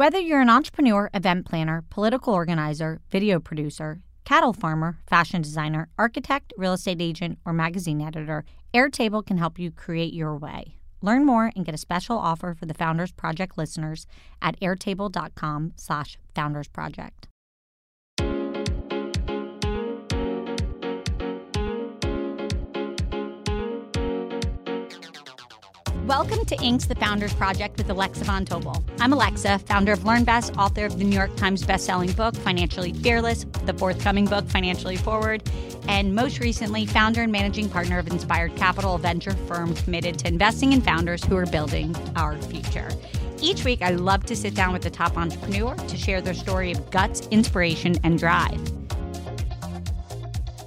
Whether you're an entrepreneur, event planner, political organizer, video producer, cattle farmer, fashion designer, architect, real estate agent, or magazine editor, Airtable can help you create your way. Learn more and get a special offer for the Founders Project listeners at airtable.com Welcome to Inc.'s, the Founders Project with Alexa Von Tobel. I'm Alexa, founder of LearnVest, author of the New York Times bestselling book, Financially Fearless, the forthcoming book, Financially Forward, and most recently, founder and managing partner of Inspired Capital, a venture firm committed to investing in founders who are building our future. Each week, I love to sit down with the top entrepreneur to share their story of guts, inspiration, and drive.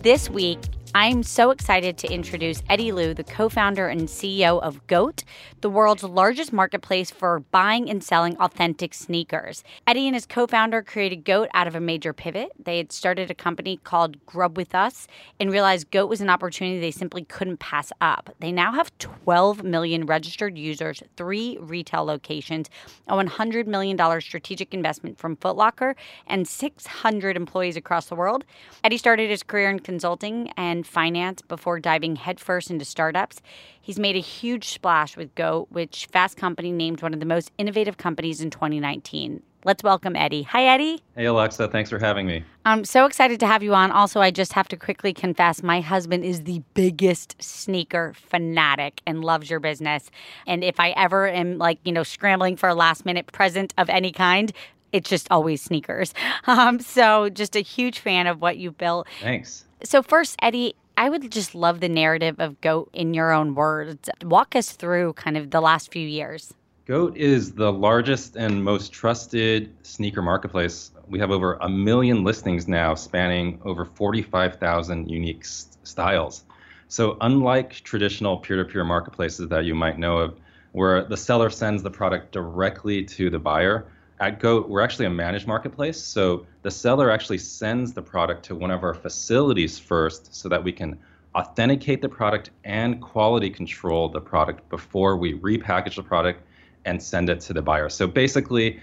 This week, I'm so excited to introduce Eddie Lu, the co founder and CEO of GOAT, the world's largest marketplace for buying and selling authentic sneakers. Eddie and his co founder created GOAT out of a major pivot. They had started a company called Grub With Us and realized GOAT was an opportunity they simply couldn't pass up. They now have 12 million registered users, three retail locations, a $100 million strategic investment from Footlocker, and 600 employees across the world. Eddie started his career in consulting and finance before diving headfirst into startups. He's made a huge splash with Go, which Fast Company named one of the most innovative companies in 2019. Let's welcome Eddie. Hi, Eddie. Hey, Alexa. Thanks for having me. I'm so excited to have you on. Also, I just have to quickly confess my husband is the biggest sneaker fanatic and loves your business. And if I ever am like, you know, scrambling for a last minute present of any kind, it's just always sneakers. Um, so, just a huge fan of what you've built. Thanks. So, first, Eddie, I would just love the narrative of GOAT in your own words. Walk us through kind of the last few years. GOAT is the largest and most trusted sneaker marketplace. We have over a million listings now, spanning over 45,000 unique styles. So, unlike traditional peer to peer marketplaces that you might know of, where the seller sends the product directly to the buyer, at Goat, we're actually a managed marketplace. So the seller actually sends the product to one of our facilities first so that we can authenticate the product and quality control the product before we repackage the product and send it to the buyer. So basically,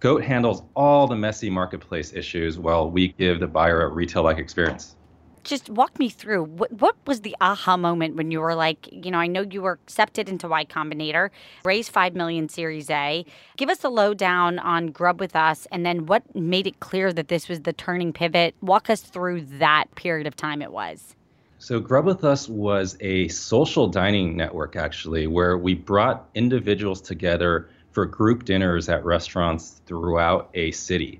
Goat handles all the messy marketplace issues while we give the buyer a retail like experience just walk me through what, what was the aha moment when you were like, you know, I know you were accepted into Y Combinator, raised 5 million Series A. Give us a lowdown on Grub with Us and then what made it clear that this was the turning pivot. Walk us through that period of time it was. So, Grub with Us was a social dining network, actually, where we brought individuals together for group dinners at restaurants throughout a city.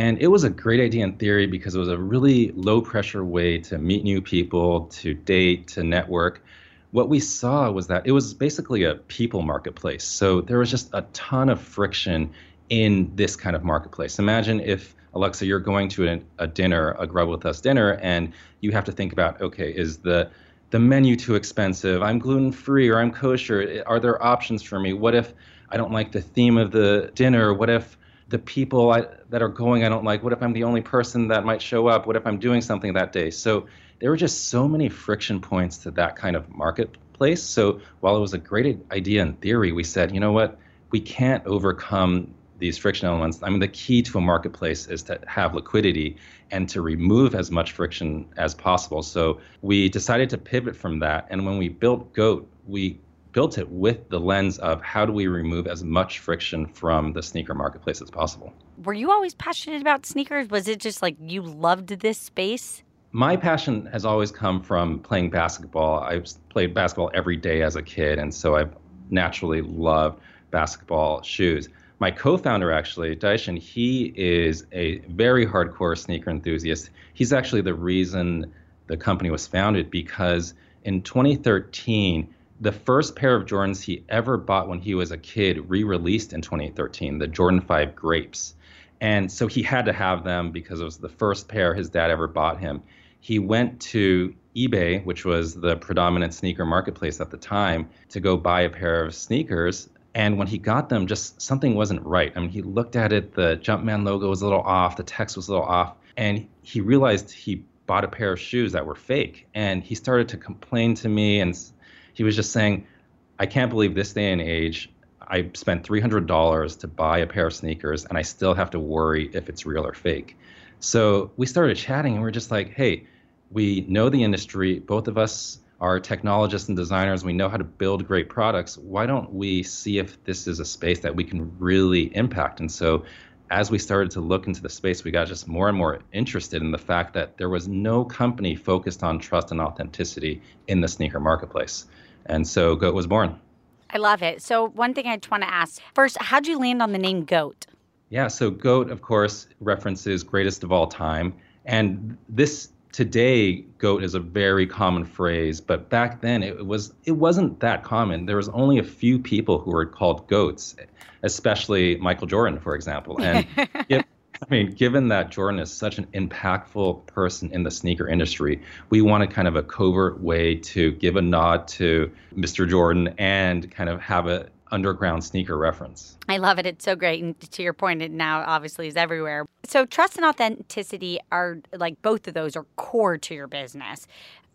And it was a great idea in theory because it was a really low pressure way to meet new people, to date, to network. What we saw was that it was basically a people marketplace. So there was just a ton of friction in this kind of marketplace. Imagine if, Alexa, you're going to a, a dinner, a Grub with Us dinner, and you have to think about okay, is the the menu too expensive? I'm gluten free or I'm kosher. Are there options for me? What if I don't like the theme of the dinner? What if the people I, that are going I don't like? What if I'm the only person that might show up? What if I'm doing something that day? So there were just so many friction points to that kind of marketplace. So while it was a great idea in theory, we said, you know what? We can't overcome these friction elements. I mean, the key to a marketplace is to have liquidity and to remove as much friction as possible. So we decided to pivot from that. And when we built GOAT, we built it with the lens of how do we remove as much friction from the sneaker marketplace as possible. Were you always passionate about sneakers? Was it just like you loved this space? My passion has always come from playing basketball. I played basketball every day as a kid, and so I've naturally loved basketball shoes. My co-founder, actually, Daishin, he is a very hardcore sneaker enthusiast. He's actually the reason the company was founded because in 2013 the first pair of Jordans he ever bought when he was a kid re-released in 2013, the Jordan 5 Grapes. And so he had to have them because it was the first pair his dad ever bought him. He went to eBay, which was the predominant sneaker marketplace at the time, to go buy a pair of sneakers. And when he got them, just something wasn't right. I mean, he looked at it, the Jumpman logo was a little off, the text was a little off, and he realized he bought a pair of shoes that were fake. And he started to complain to me and he was just saying, I can't believe this day and age I spent $300 to buy a pair of sneakers and I still have to worry if it's real or fake. So we started chatting and we are just like, hey, we know the industry. Both of us are technologists and designers. We know how to build great products. Why don't we see if this is a space that we can really impact? And so as we started to look into the space, we got just more and more interested in the fact that there was no company focused on trust and authenticity in the sneaker marketplace. And so GOAT was born. I love it. So, one thing I just want to ask first, how'd you land on the name GOAT? Yeah, so GOAT, of course, references greatest of all time. And this today goat is a very common phrase but back then it was it wasn't that common. There was only a few people who were called goats especially michael jordan for example. And if, i mean given that jordan is such an impactful person in the sneaker industry we wanted kind of a covert way to give a nod to mr jordan and kind of have a underground sneaker reference. I love it. It's so great. And to your point, it now obviously is everywhere. So, trust and authenticity are like both of those are core to your business.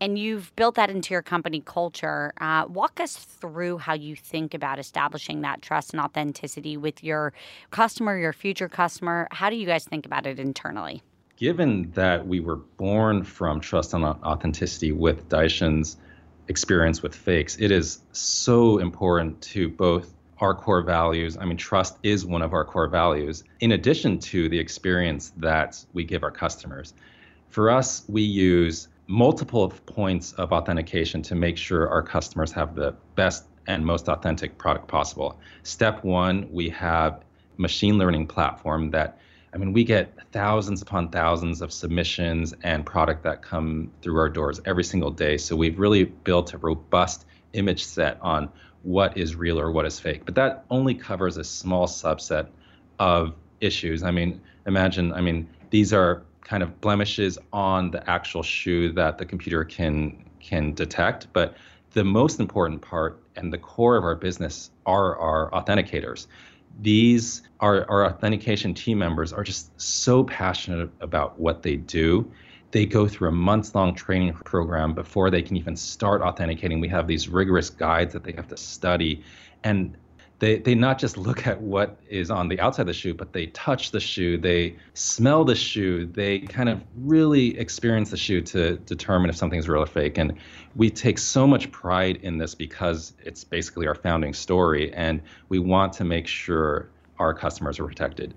And you've built that into your company culture. Uh, walk us through how you think about establishing that trust and authenticity with your customer, your future customer. How do you guys think about it internally? Given that we were born from trust and authenticity with Daishin's experience with fakes, it is so important to both our core values. I mean, trust is one of our core values, in addition to the experience that we give our customers. For us, we use multiple points of authentication to make sure our customers have the best and most authentic product possible. Step one, we have machine learning platform that I mean, we get thousands upon thousands of submissions and product that come through our doors every single day. So we've really built a robust image set on what is real or what is fake. But that only covers a small subset of issues. I mean, imagine, I mean, these are kind of blemishes on the actual shoe that the computer can can detect, but the most important part and the core of our business are our authenticators these our, our authentication team members are just so passionate about what they do. They go through a months long training program before they can even start authenticating. We have these rigorous guides that they have to study. And they they not just look at what is on the outside of the shoe, but they touch the shoe, they smell the shoe, they kind of really experience the shoe to determine if something's real or fake. And we take so much pride in this because it's basically our founding story, and we want to make sure our customers are protected.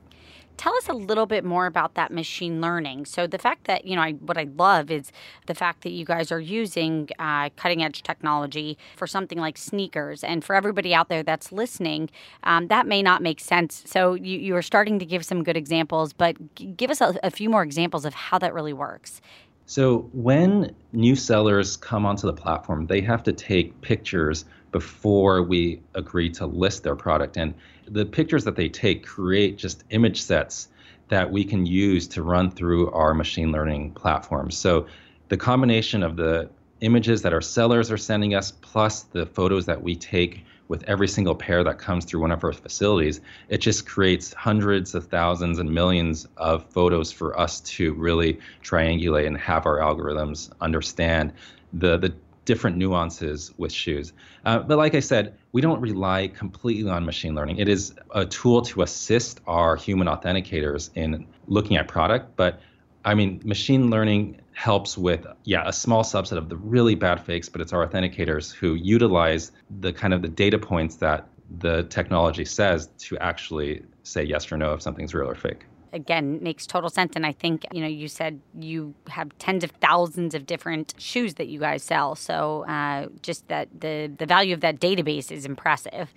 Tell us a little bit more about that machine learning. So the fact that you know, I, what I love is the fact that you guys are using uh, cutting edge technology for something like sneakers. And for everybody out there that's listening, um, that may not make sense. So you, you are starting to give some good examples, but give us a, a few more examples of how that really works. So when new sellers come onto the platform, they have to take pictures before we agree to list their product. And the pictures that they take create just image sets that we can use to run through our machine learning platform. So the combination of the images that our sellers are sending us plus the photos that we take with every single pair that comes through one of our facilities, it just creates hundreds of thousands and millions of photos for us to really triangulate and have our algorithms understand the the different nuances with shoes. Uh, but like I said, we don't rely completely on machine learning. It is a tool to assist our human authenticators in looking at product, but I mean, machine learning helps with yeah a small subset of the really bad fakes but it's our authenticators who utilize the kind of the data points that the technology says to actually say yes or no if something's real or fake again makes total sense. And i think you know you said you have tens of thousands of different shoes that you guys sell. So uh, just that the the value of that database is impressive.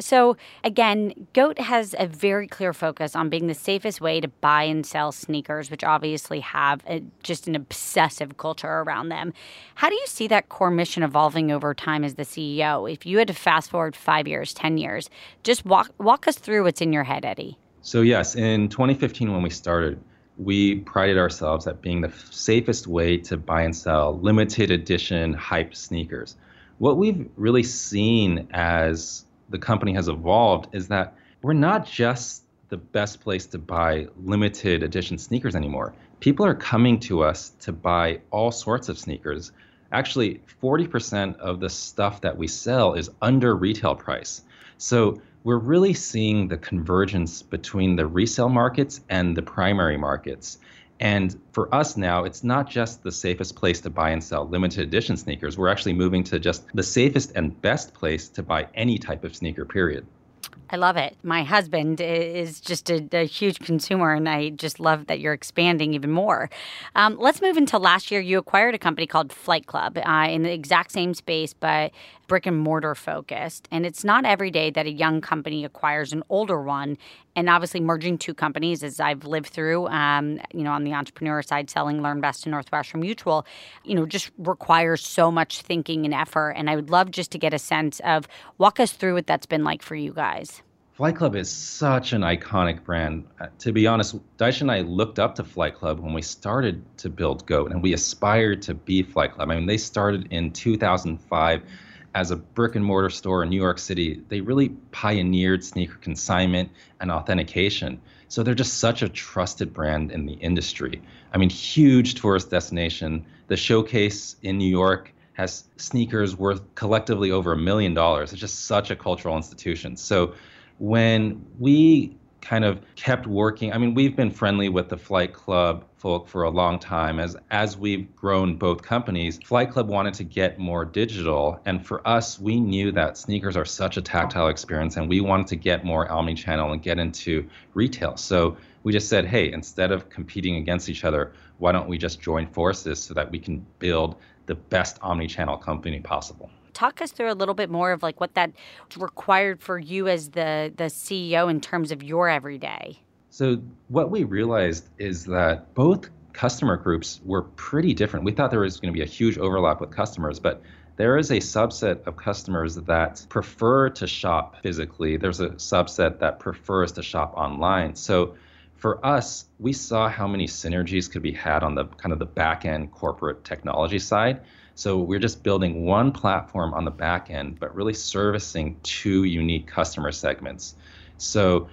So again goat has a very clear focus on being the safest way to buy and sell sneakers which obviously have a, just an obsessive culture around them. How do you see that core mission evolving over time as the ceo if you had to fast forward five years ten years just walk walk us through what's in your head eddie so, yes, in 2015, when we started, we prided ourselves at being the safest way to buy and sell limited edition hype sneakers. What we've really seen as the company has evolved is that we're not just the best place to buy limited edition sneakers anymore. People are coming to us to buy all sorts of sneakers. Actually, 40% of the stuff that we sell is under retail price. So we're really seeing the convergence between the resale markets and the primary markets. And for us now, it's not just the safest place to buy and sell limited edition sneakers. We're actually moving to just the safest and best place to buy any type of sneaker, period. I love it. My husband is just a, a, huge consumer, and I just love that you're expanding even more. Um, let's move into last year. You acquired a company called Flight Club uh, in the exact same space, but brick and mortar focused. And it's not every day that a young company acquires an older one. And obviously, merging two companies, as I've lived through, um, you know, on the entrepreneur side, selling LearnVest to Northwestern Mutual, you know, just requires so much thinking and effort. And I would love just to get a sense of walk us through what that's been like for you guys. Flight Club is such an iconic brand. Uh, to be honest, Daishin and I looked up to Flight Club when we started to build Goat, and we aspired to be Flight Club. I mean, they started in 2005 as a brick and mortar store in New York City. They really pioneered sneaker consignment and authentication. So they're just such a trusted brand in the industry. I mean, huge tourist destination. The showcase in New York has sneakers worth collectively over a million dollars. It's just such a cultural institution. So when we kind of kept working, I mean, we've been friendly with the Flight Club folk for a long time. As as we've grown both companies, Flight Club wanted to get more digital, and for us, we knew that sneakers are such a tactile experience, and we wanted to get more omni-channel and get into retail. So we just said, hey, instead of competing against each other, why don't we just join forces so that we can build the best omni-channel company possible? Talk us through a little bit more of like what that required for you as the the CEO in terms of your everyday. So what we realized is that both customer groups were pretty different. We thought there was going to be a huge overlap with customers, but there is a subset of customers that prefer to shop physically. There's a subset that prefers to shop online. So for us, we saw how many synergies could be had on the kind of the back end corporate technology side. So we're just building one platform on the back end, but really servicing two unique customer segments. So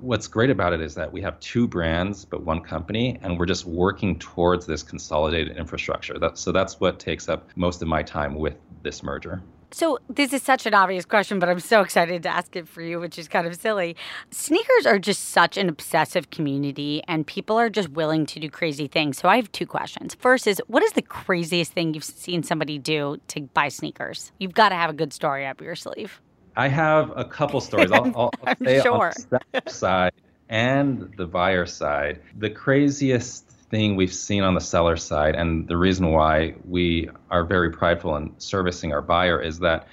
what's great about it is that we have two brands but one company, and we're just working towards this consolidated infrastructure. That, so that's what takes up most of my time with this merger. So, this is such an obvious question, but I'm so excited to ask it for you, which is kind of silly. Sneakers are just such an obsessive community, and people are just willing to do crazy things. So, I have two questions. First is what is the craziest thing you've seen somebody do to buy sneakers? You've got to have a good story up your sleeve. I have a couple stories. I'll, I'll, I'll say sure. on the side and the buyer side. The craziest thing we've seen on the seller side, and the reason why we are very prideful in servicing our buyer is that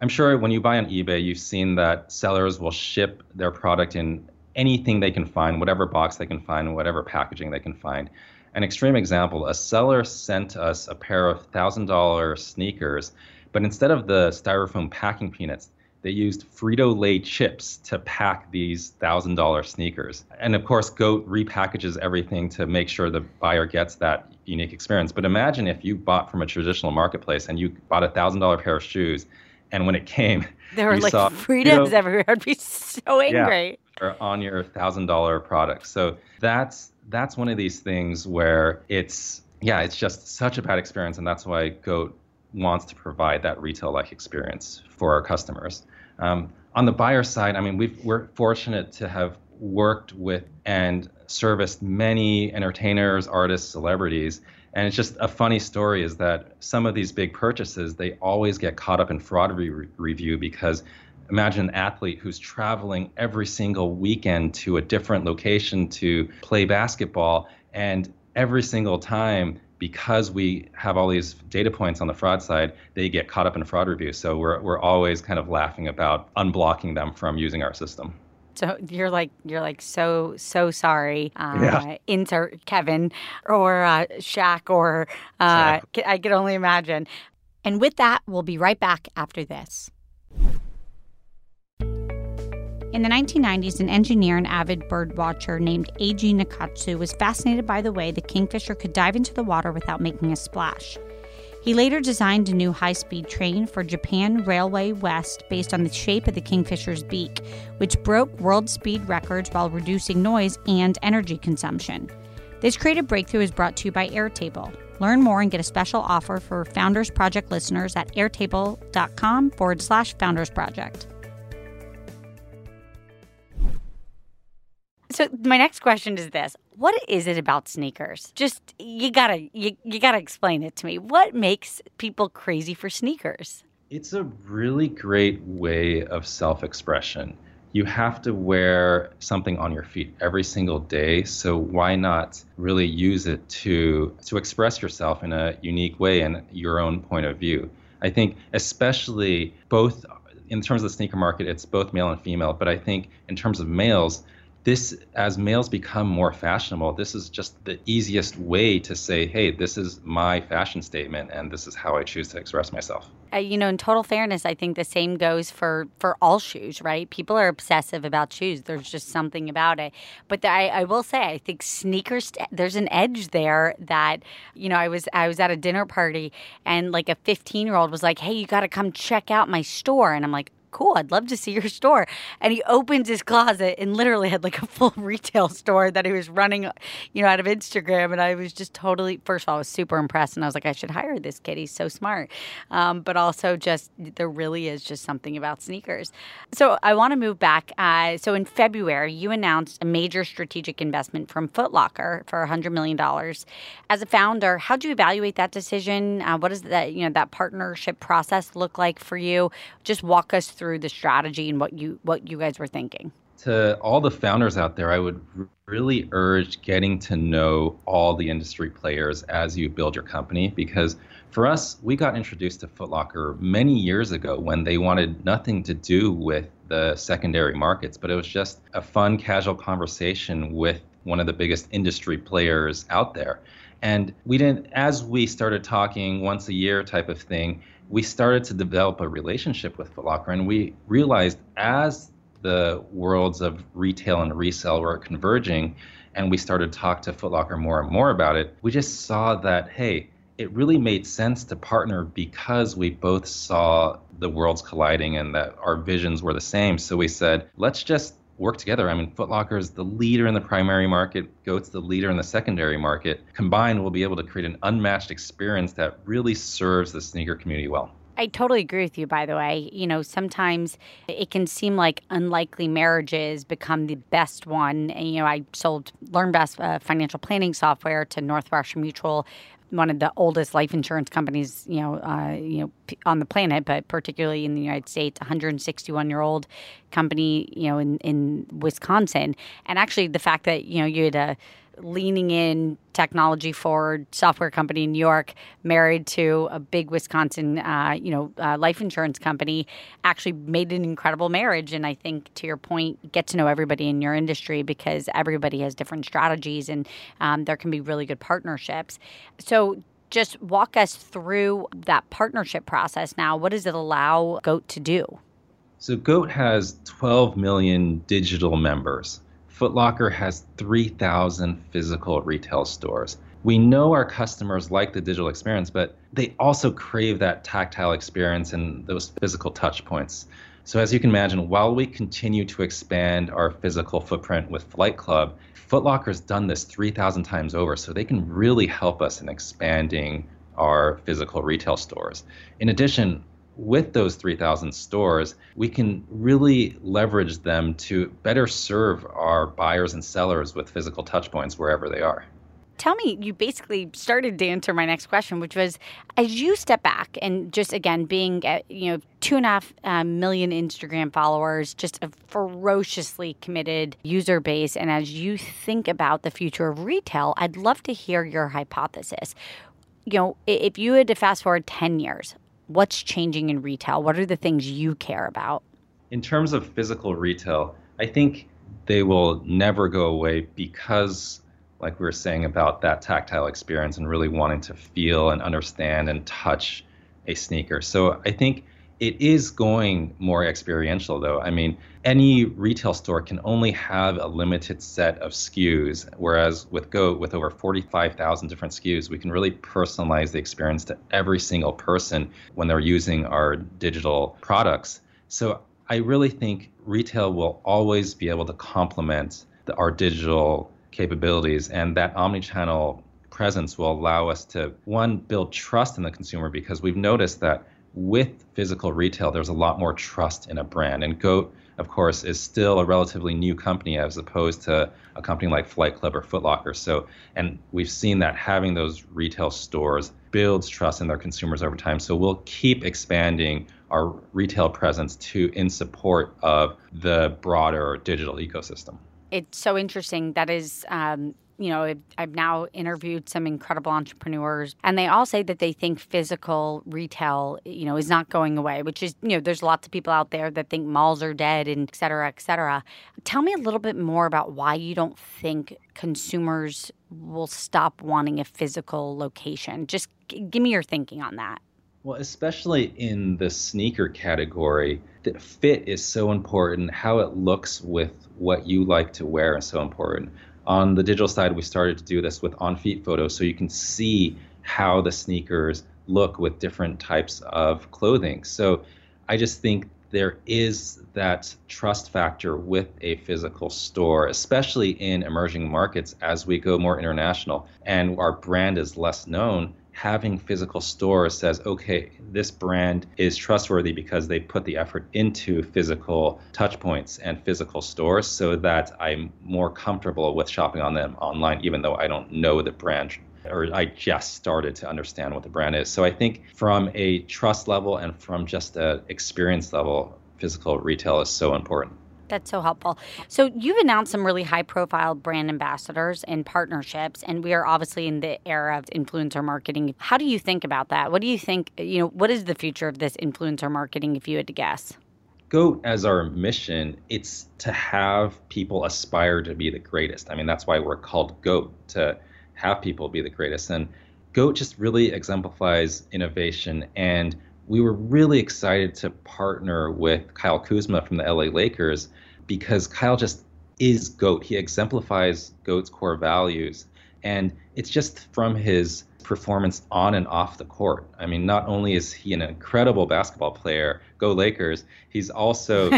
I'm sure when you buy on eBay, you've seen that sellers will ship their product in anything they can find, whatever box they can find, whatever packaging they can find. An extreme example a seller sent us a pair of $1,000 sneakers, but instead of the styrofoam packing peanuts, they used Frito Lay chips to pack these thousand dollar sneakers. And of course, Goat repackages everything to make sure the buyer gets that unique experience. But imagine if you bought from a traditional marketplace and you bought a thousand dollar pair of shoes, and when it came, there were like saw, Fritos you know, everywhere. I'd be so angry. Yeah, on your thousand dollar product. So that's that's one of these things where it's yeah, it's just such a bad experience, and that's why Goat wants to provide that retail like experience for our customers. Um, on the buyer side, I mean, we are fortunate to have worked with and serviced many entertainers, artists, celebrities. And it's just a funny story is that some of these big purchases, they always get caught up in fraud re- review because imagine an athlete who's traveling every single weekend to a different location to play basketball. And every single time because we have all these data points on the fraud side, they get caught up in fraud review. So we're, we're always kind of laughing about unblocking them from using our system. So you're like you're like so so sorry. Uh, yeah. Insert Kevin or uh, Shaq or uh, I could only imagine. And with that, we'll be right back after this. In the 1990s, an engineer and avid bird watcher named Eiji Nakatsu was fascinated by the way the kingfisher could dive into the water without making a splash. He later designed a new high speed train for Japan Railway West based on the shape of the kingfisher's beak, which broke world speed records while reducing noise and energy consumption. This creative breakthrough is brought to you by Airtable. Learn more and get a special offer for Founders Project listeners at airtable.com forward slash Founders Project. So my next question is this: What is it about sneakers? Just you gotta you, you gotta explain it to me. What makes people crazy for sneakers? It's a really great way of self-expression you have to wear something on your feet every single day so why not really use it to to express yourself in a unique way and your own point of view i think especially both in terms of the sneaker market it's both male and female but i think in terms of males this as males become more fashionable this is just the easiest way to say hey this is my fashion statement and this is how i choose to express myself. Uh, you know in total fairness i think the same goes for for all shoes right? People are obsessive about shoes. There's just something about it. But the, I, I will say i think sneakers there's an edge there that you know i was i was at a dinner party and like a 15 year old was like hey you got to come check out my store. And i'm like cool, I'd love to see your store. And he opens his closet and literally had like a full retail store that he was running, you know, out of Instagram. And I was just totally, first of all, I was super impressed. And I was like, I should hire this kid. He's so smart. Um, but also, just there really is just something about sneakers. So I want to move back. Uh, so in February, you announced a major strategic investment from Footlocker for $100 million. As a founder, how do you evaluate that decision? Uh, what does that, you know, that partnership process look like for you? Just walk us through the strategy and what you what you guys were thinking to all the founders out there, I would really urge getting to know all the industry players as you build your company because for us, we got introduced to Footlocker many years ago when they wanted nothing to do with the secondary markets, but it was just a fun, casual conversation with one of the biggest industry players out there. And we didn't, as we started talking once a year type of thing, we started to develop a relationship with Footlocker, and we realized as the worlds of retail and resale were converging, and we started to talk to Footlocker more and more about it, we just saw that hey, it really made sense to partner because we both saw the worlds colliding and that our visions were the same. So we said, let's just work together. I mean, Footlocker is the leader in the primary market, Goat's the leader in the secondary market. Combined, we'll be able to create an unmatched experience that really serves the sneaker community well. I totally agree with you, by the way. You know, sometimes it can seem like unlikely marriages become the best one. And, you know, I sold LearnVest uh, financial planning software to Northwestern Mutual one of the oldest life insurance companies, you know, uh, you know, on the planet, but particularly in the United States, 161 year old company, you know, in in Wisconsin, and actually the fact that you know you had a leaning in technology forward software company in New York, married to a big Wisconsin, uh, you know, uh, life insurance company, actually made an incredible marriage. And I think, to your point, get to know everybody in your industry because everybody has different strategies, and um, there can be really good partnerships. So. Just walk us through that partnership process now. What does it allow GOAT to do? So, GOAT has 12 million digital members. Footlocker has 3,000 physical retail stores. We know our customers like the digital experience, but they also crave that tactile experience and those physical touch points. So, as you can imagine, while we continue to expand our physical footprint with Flight Club, Footlocker's done this 3,000 times over, so they can really help us in expanding our physical retail stores. In addition, with those 3,000 stores, we can really leverage them to better serve our buyers and sellers with physical touchpoints wherever they are. Tell me, you basically started to answer my next question, which was as you step back and just again being at, you know, two and a half uh, million Instagram followers, just a ferociously committed user base. And as you think about the future of retail, I'd love to hear your hypothesis. You know, if you had to fast forward 10 years, what's changing in retail? What are the things you care about? In terms of physical retail, I think they will never go away because, like we were saying about that tactile experience and really wanting to feel and understand and touch a sneaker. So I think it is going more experiential, though. I mean, any retail store can only have a limited set of SKUs, whereas with Goat, with over 45,000 different SKUs, we can really personalize the experience to every single person when they're using our digital products. So I really think retail will always be able to complement our digital capabilities, and that omnichannel presence will allow us to one build trust in the consumer because we've noticed that with physical retail, there's a lot more trust in a brand. And GOAT, of course, is still a relatively new company as opposed to a company like Flight Club or Foot Locker. So, and we've seen that having those retail stores builds trust in their consumers over time. So we'll keep expanding our retail presence to in support of the broader digital ecosystem. It's so interesting. That is um, you know, I've now interviewed some incredible entrepreneurs, and they all say that they think physical retail, you know, is not going away, which is, you know, there's lots of people out there that think malls are dead and et cetera, et cetera. Tell me a little bit more about why you don't think consumers will stop wanting a physical location. Just g- give me your thinking on that. Well, especially in the sneaker category, the fit is so important. How it looks with what you like to wear is so important. On the digital side, we started to do this with on feet photos so you can see how the sneakers look with different types of clothing. So I just think there is that trust factor with a physical store, especially in emerging markets as we go more international and our brand is less known having physical stores says, okay, this brand is trustworthy because they put the effort into physical touch points and physical stores so that I'm more comfortable with shopping on them online, even though I don't know the brand or I just started to understand what the brand is. So I think from a trust level and from just an experience level, physical retail is so important. That's so helpful. So you've announced some really high profile brand ambassadors and partnerships and we are obviously in the era of influencer marketing. How do you think about that? What do you think, you know, what is the future of this influencer marketing if you had to guess? GOAT as our mission, it's to have people aspire to be the greatest. I mean, that's why we're called GOAT, to have people be the greatest. And GOAT just really exemplifies innovation and we were really excited to partner with Kyle Kuzma from the LA Lakers because Kyle just is GOAT. He exemplifies GOAT's core values. And it's just from his performance on and off the court. I mean, not only is he an incredible basketball player, go Lakers, he's also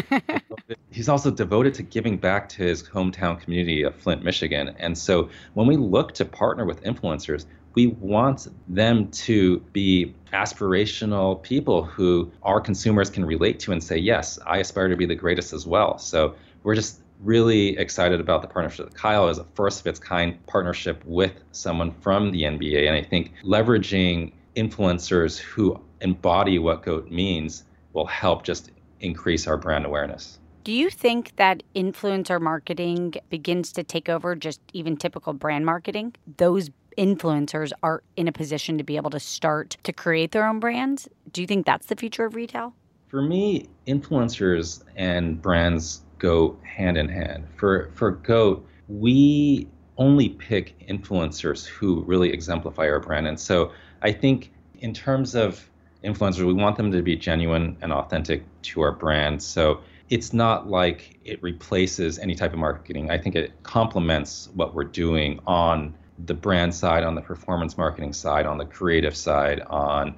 he's also devoted to giving back to his hometown community of Flint, Michigan. And so when we look to partner with influencers, we want them to be aspirational people who our consumers can relate to and say, yes, I aspire to be the greatest as well. So we're just really excited about the partnership with Kyle as a first of its kind partnership with someone from the NBA. And I think leveraging influencers who embody what GOAT means will help just increase our brand awareness. Do you think that influencer marketing begins to take over just even typical brand marketing? Those influencers are in a position to be able to start to create their own brands. Do you think that's the future of retail? For me, influencers and brands go hand in hand. For for Goat, we only pick influencers who really exemplify our brand. And so I think in terms of influencers, we want them to be genuine and authentic to our brand. So it's not like it replaces any type of marketing. I think it complements what we're doing on the brand side, on the performance marketing side, on the creative side, on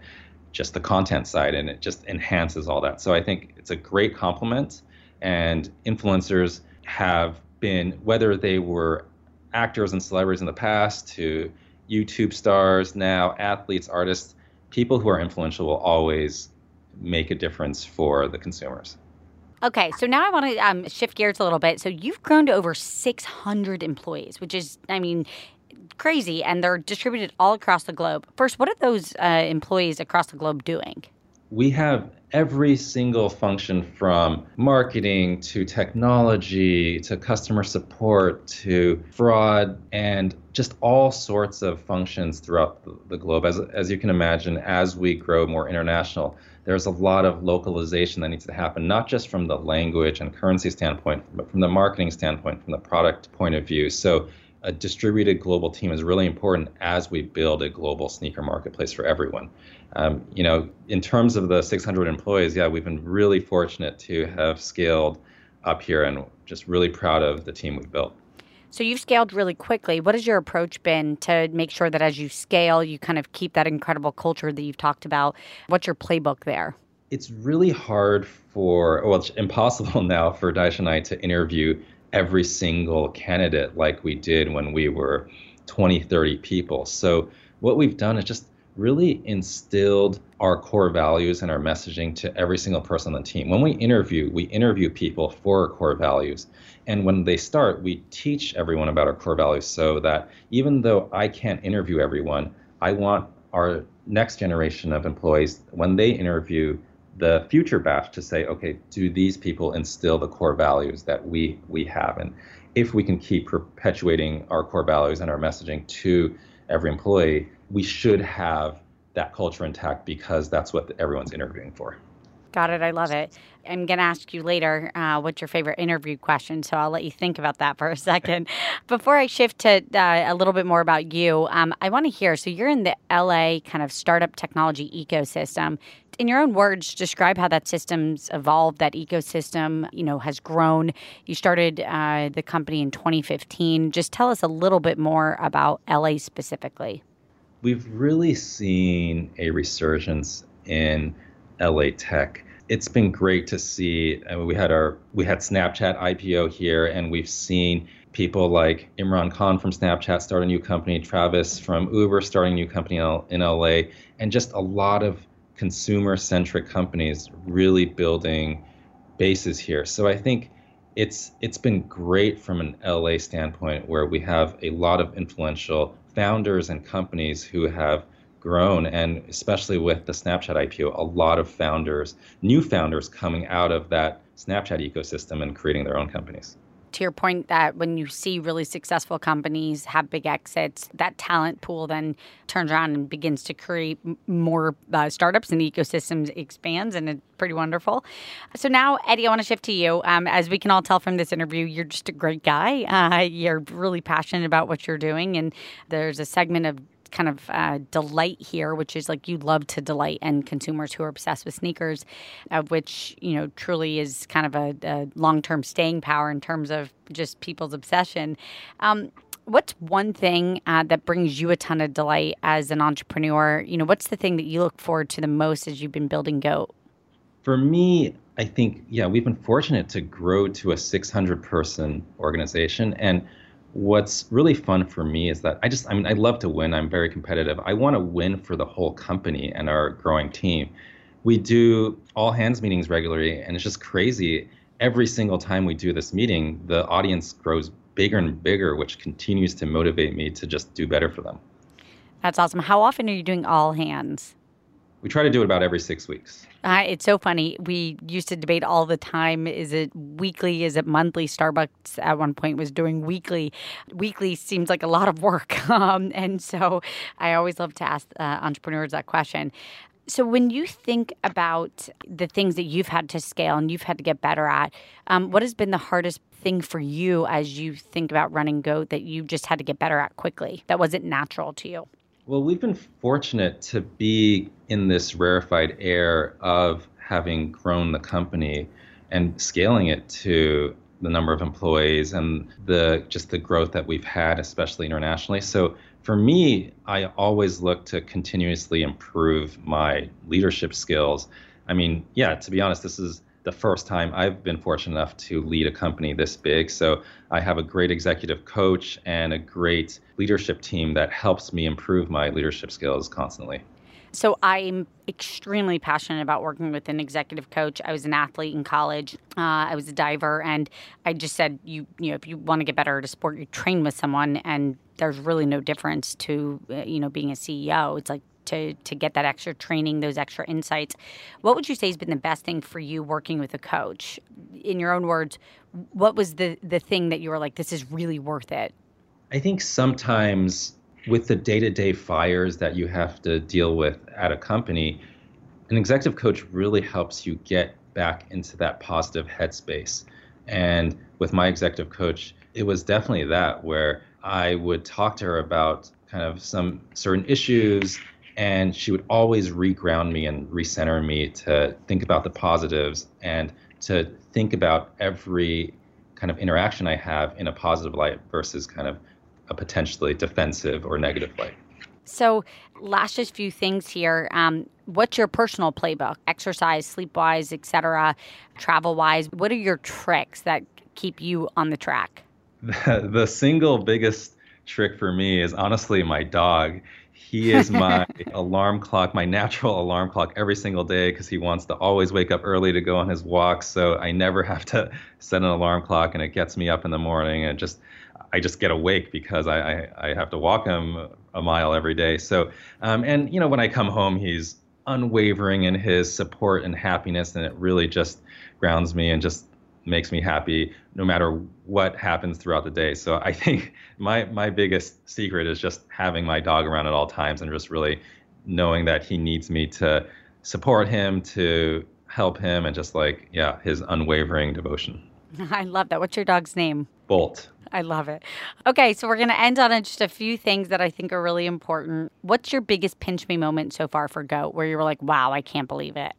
just the content side, and it just enhances all that. So I think it's a great complement, and influencers have been, whether they were actors and celebrities in the past to YouTube stars now, athletes, artists, people who are influential will always make a difference for the consumers. Okay, so now I want to um, shift gears a little bit. So you've grown to over 600 employees, which is, I mean, crazy, and they're distributed all across the globe. First, what are those uh, employees across the globe doing? We have every single function from marketing to technology to customer support to fraud and just all sorts of functions throughout the globe. As, as you can imagine, as we grow more international, there's a lot of localization that needs to happen, not just from the language and currency standpoint, but from the marketing standpoint, from the product point of view. So a distributed global team is really important as we build a global sneaker marketplace for everyone. Um, you know, in terms of the 600 employees, yeah, we've been really fortunate to have scaled up here and just really proud of the team we've built. So you've scaled really quickly. What has your approach been to make sure that as you scale, you kind of keep that incredible culture that you've talked about? What's your playbook there? It's really hard for, well, it's impossible now for Daishin and I to interview every single candidate like we did when we were 20, 30 people. So what we've done is just really instilled our core values and our messaging to every single person on the team. When we interview, we interview people for our core values. And when they start, we teach everyone about our core values so that even though I can't interview everyone, I want our next generation of employees, when they interview the future batch, to say, okay, do these people instill the core values that we we have? And if we can keep perpetuating our core values and our messaging to every employee, we should have that culture intact because that's what everyone's interviewing for. Got it. I love it. I'm going to ask you later uh, what's your favorite interview question, so I'll let you think about that for a second. Before I shift to uh, a little bit more about you, um, I want to hear so you're in the LA kind of startup technology ecosystem. In your own words, describe how that system's evolved, that ecosystem, you know, has grown. You started uh, the company in 2015. Just tell us a little bit more about LA specifically we've really seen a resurgence in LA tech. It's been great to see. I mean, we had our we had Snapchat IPO here, and we've seen people like Imran Khan from Snapchat start a new company, Travis from Uber starting a new company in LA, and just a lot of consumer-centric companies really building bases here. So I think it's it's been great from an LA standpoint where we have a lot of influential founders and companies who have grown and especially with the Snapchat IPO a lot of founders new founders coming out of that Snapchat ecosystem and creating their own companies to your point that when you see really successful companies have big exits, that talent pool then turns around and begins to create more uh, startups and the ecosystem expands, and it's pretty wonderful. So now, Eddie, I want to shift to you. Um, as we can all tell from this interview, you're just a great guy. Uh, you're really passionate about what you're doing, and there's a segment of kind of uh, delight here, which is like you love to delight and consumers who are obsessed with sneakers, of which you know truly is kind of a, a long term staying power in terms of just people's obsession. Um, what's one thing uh, that brings you a ton of delight as an entrepreneur? You know, what's the thing that you look forward to the most as you've been building Goat? For me, I think yeah, we've been fortunate to grow to a 600 person organization and what's really fun for me is that I just, I mean, I love to win. I'm very competitive. I want to win for the whole company and our growing team. We do all hands meetings regularly, and it's just crazy. Every single time we do this meeting, the audience grows bigger and bigger, which continues to motivate me to just do better for them. That's awesome. How often are you doing all hands? We try to do it about every six weeks. Uh, it's so funny. We used to debate all the time is it weekly? Is it monthly? Starbucks at one point was doing weekly. Weekly seems like a lot of work. Um, and so I always love to ask uh, entrepreneurs that question. So, when you think about the things that you've had to scale and you've had to get better at, um, what has been the hardest thing for you as you think about running Goat that you just had to get better at quickly that wasn't natural to you? Well, we've been fortunate to be in this rarefied air of having grown the company and scaling it to the number of employees and the just the growth that we've had, especially internationally. So for me, I always look to continuously improve my leadership skills. I mean, yeah, to be honest, this is the first time I've been fortunate enough to lead a company this big. So I have a great executive coach and a great leadership team that helps me improve my leadership skills constantly. So I'm extremely passionate about working with an executive coach. I was an athlete in college. Uh, I was a diver, and I just said, you you know, if you want to get better at a sport, you train with someone, and there's really no difference to uh, you know being a CEO. It's like to to get that extra training, those extra insights. What would you say has been the best thing for you working with a coach? In your own words, what was the the thing that you were like, this is really worth it? I think sometimes with the day-to-day fires that you have to deal with at a company, an executive coach really helps you get back into that positive headspace. And with my executive coach, it was definitely that where I would talk to her about kind of some certain issues and she would always reground me and recenter me to think about the positives and to think about every kind of interaction I have in a positive light versus kind of a potentially defensive or negative light. So, last just few things here. Um, what's your personal playbook? Exercise, sleep wise, etc., travel wise. What are your tricks that keep you on the track? The, the single biggest trick for me is honestly my dog He is my alarm clock, my natural alarm clock every single day because he wants to always wake up early to go on his walks. So I never have to set an alarm clock, and it gets me up in the morning and just I just get awake because I, I, I have to walk him a mile every day. So um, and you know when I come home, he's unwavering in his support and happiness, and it really just grounds me and just makes me happy no matter what happens throughout the day. So I think my my biggest secret is just having my dog around at all times and just really knowing that he needs me to support him, to help him, and just like yeah, his unwavering devotion. I love that. What's your dog's name? Bolt. I love it. Okay, so we're going to end on just a few things that I think are really important. What's your biggest pinch me moment so far for Goat where you were like, wow, I can't believe it?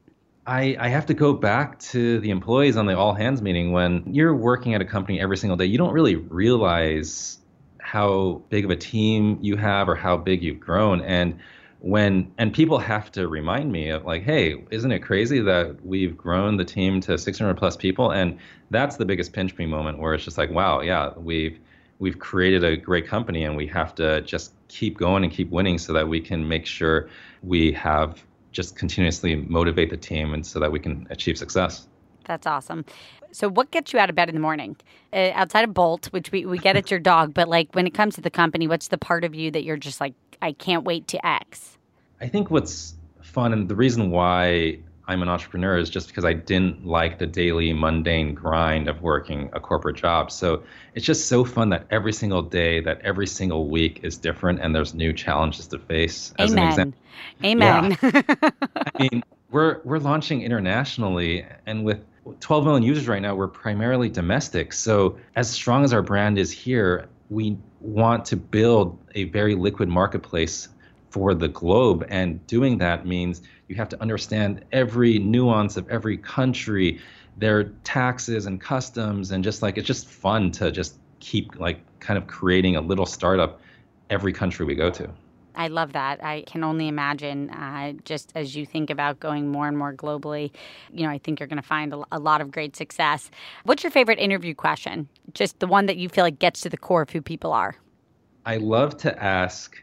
I, I have to go back to the employees on the all hands meeting when you're working at a company every single day, you don't really realize how big of a team you have or how big you've grown. And when and people have to remind me of like, hey, isn't it crazy that we've grown the team to 600 plus people? And that's the biggest pinch me moment where it's just like, wow, yeah, we've we've created a great company and we have to just keep going and keep winning so that we can make sure we have just continuously motivate the team and so that we can achieve success. That's awesome. So, what gets you out of bed in the morning? Uh, outside of Bolt, which we, we get at your dog, but like when it comes to the company, what's the part of you that you're just like, I can't wait to X? I think what's fun and the reason why I'm an entrepreneur is just because I didn't like the daily mundane grind of working a corporate job. So it's just so fun that every single day, that every single week is different and there's new challenges to face. As Amen. an example, Amen. Yeah. I mean, we're we're launching internationally and with 12 million users right now, we're primarily domestic. So as strong as our brand is here, we want to build a very liquid marketplace for the globe. And doing that means you have to understand every nuance of every country, their taxes and customs, and just like it's just fun to just keep like kind of creating a little startup every country we go to. I love that. I can only imagine uh, just as you think about going more and more globally, you know, I think you're going to find a, a, lot of great success. What's your favorite interview question? Just the one that you feel like gets to the core of who people are. I love to ask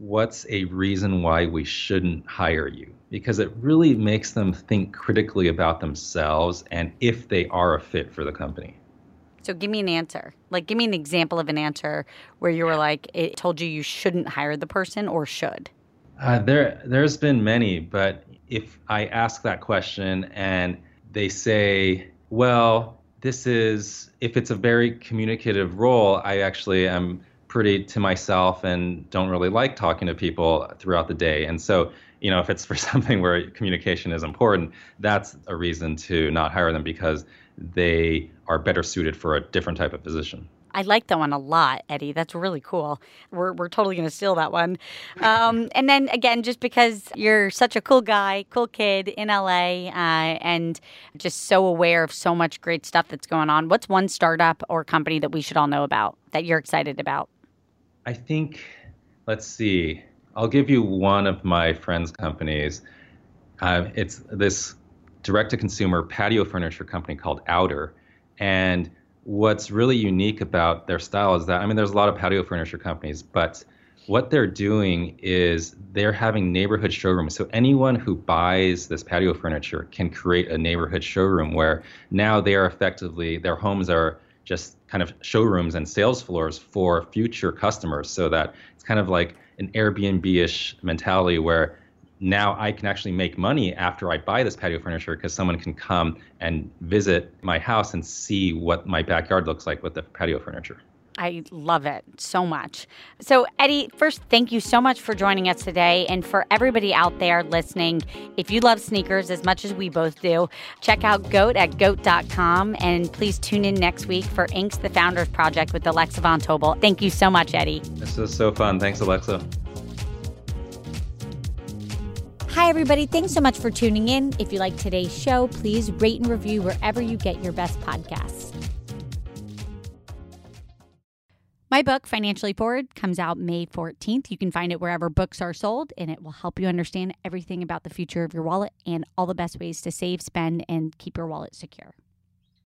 what's a reason why we shouldn't hire you? Because it really makes them think critically about themselves and if they are a fit for the company. So give me an answer. Like give me an example of an answer where you were like it told you you shouldn't hire the person or should. Uh, there there's been many, but if I ask that question and they say, well, this is if it's a very communicative role, I actually am pretty to myself and don't really like talking to people throughout the day. And so, you know, if it's for something where communication is important, that's a reason to not hire them because they are better suited for a different type of position. I like that one a lot, Eddie. That's really cool. We're, we're totally going to steal that one. Um, and then again, just because you're such a cool guy, cool kid in LA, uh, and just so aware of so much great stuff that's going on, what's one startup or company that we should all know about that you're excited about? I think, let's see, I'll give you one of my friend's companies. Uh, it's this direct to consumer patio furniture company called Outer. And what's really unique about their style is that, I mean, there's a lot of patio furniture companies, but what they're doing is they're having neighborhood showrooms. So anyone who buys this patio furniture can create a neighborhood showroom where now they are effectively, their homes are just kind of showrooms and sales floors for future customers so that it's kind of like an Airbnb-ish mentality where now I can actually make money after I buy this patio furniture because someone can come and visit my house and see what my backyard looks like with the patio furniture. I love it so much. So, Eddie, first, thank you so much for joining us today. And for everybody out there listening, if you love sneakers as much as we both do, check out GOAT at goat.com. And please tune in next week for Inc.'s, the Founders Project with Alexa Von Tobel. Thank you so much, Eddie. This is so fun. Thanks, Alexa. Hi, everybody. Thanks so much for tuning in. If you like today's show, please rate and review wherever you get your best podcasts. My book, Financially Forward, comes out May 14th. You can find it wherever books are sold, and it will help you understand everything about the future of your wallet and all the best ways to save, spend, and keep your wallet secure.